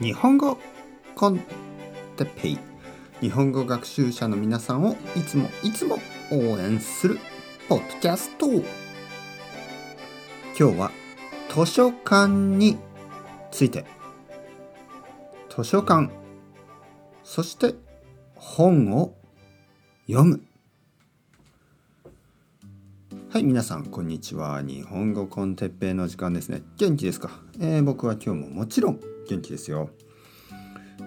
日本語コンテペイ。日本語学習者の皆さんをいつもいつも応援するポッドキャスト。今日は図書館について。図書館そして本を読む。はい、皆さん、こんにちは。日本語コンテッペイの時間ですね。元気ですか、えー、僕は今日ももちろん元気ですよ。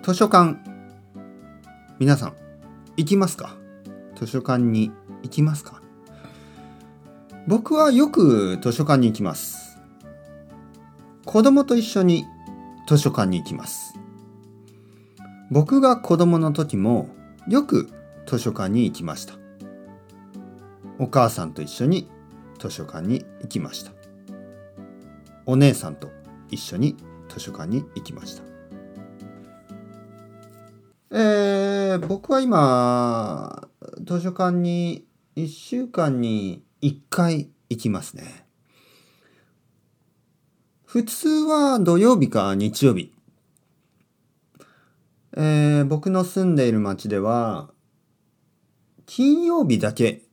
図書館、皆さん、行きますか？図書館に行きますか？僕はよく図書館に行きます。子供と一緒に図書館に行きます。僕が子供の時もよく図書館に行きました。お母さんと一緒に図書館に行きました。お姉さんと一緒に図書館に行きました。えー、僕は今図書館に1週間に1回行きますね。普通は土曜日か日曜日。えー、僕の住んでいる町では金曜日だけ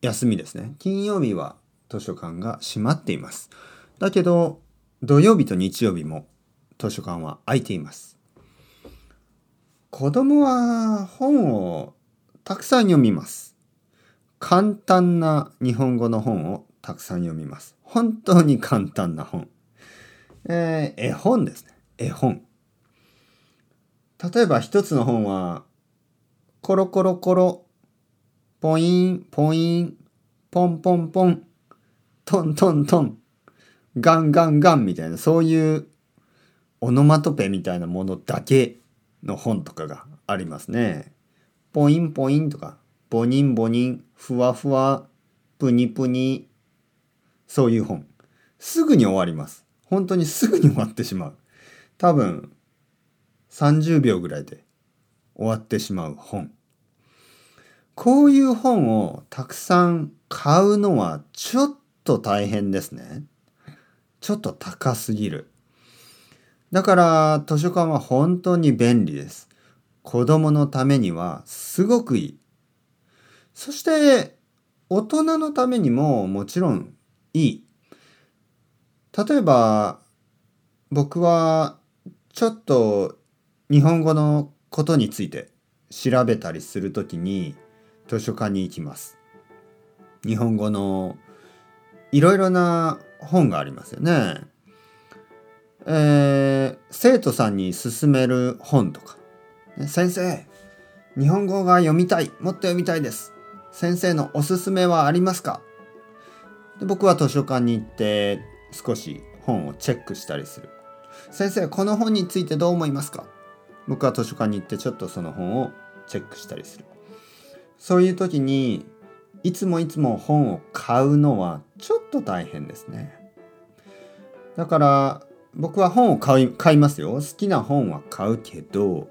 休みですね。金曜日は図書館が閉まっています。だけど、土曜日と日曜日も図書館は開いています。子供は本をたくさん読みます。簡単な日本語の本をたくさん読みます。本当に簡単な本。えー、絵本ですね。絵本。例えば一つの本は、コロコロコロポイン、ポイン、ポンポンポン、トントントン、ガンガンガンみたいな、そういうオノマトペみたいなものだけの本とかがありますね。ポインポインとか、ボニンボニン、ふわふわ、プニプニ、そういう本。すぐに終わります。本当にすぐに終わってしまう。多分、30秒ぐらいで終わってしまう本。こういう本をたくさん買うのはちょっと大変ですね。ちょっと高すぎる。だから図書館は本当に便利です。子供のためにはすごくいい。そして大人のためにももちろんいい。例えば僕はちょっと日本語のことについて調べたりするときに図書館に行きます。日本語のいろいろな本がありますよね。えー、生徒さんに勧める本とか。先生、日本語が読みたい。もっと読みたいです。先生のおすすめはありますか？で僕は図書館に行って少し本をチェックしたりする。先生、この本についてどう思いますか？僕は図書館に行ってちょっとその本をチェックしたりする。そういう時にいつもいつも本を買うのはちょっと大変ですね。だから僕は本を買い買いますよ。好きな本は買うけど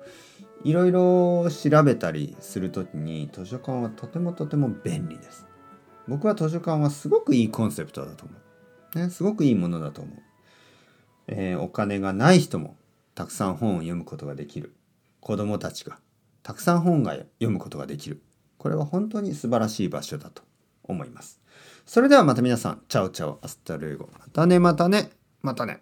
いろいろ調べたりする時に図書館はとてもとても便利です。僕は図書館はすごくいいコンセプトだと思う。ね、すごくいいものだと思う。えー、お金がない人もたくさん本を読むことができる。子供たちがたくさん本が読むことができる。これは本当に素晴らしい場所だと思います。それではまた皆さん、 chao chao、 hasta luego。またね、またね、またね。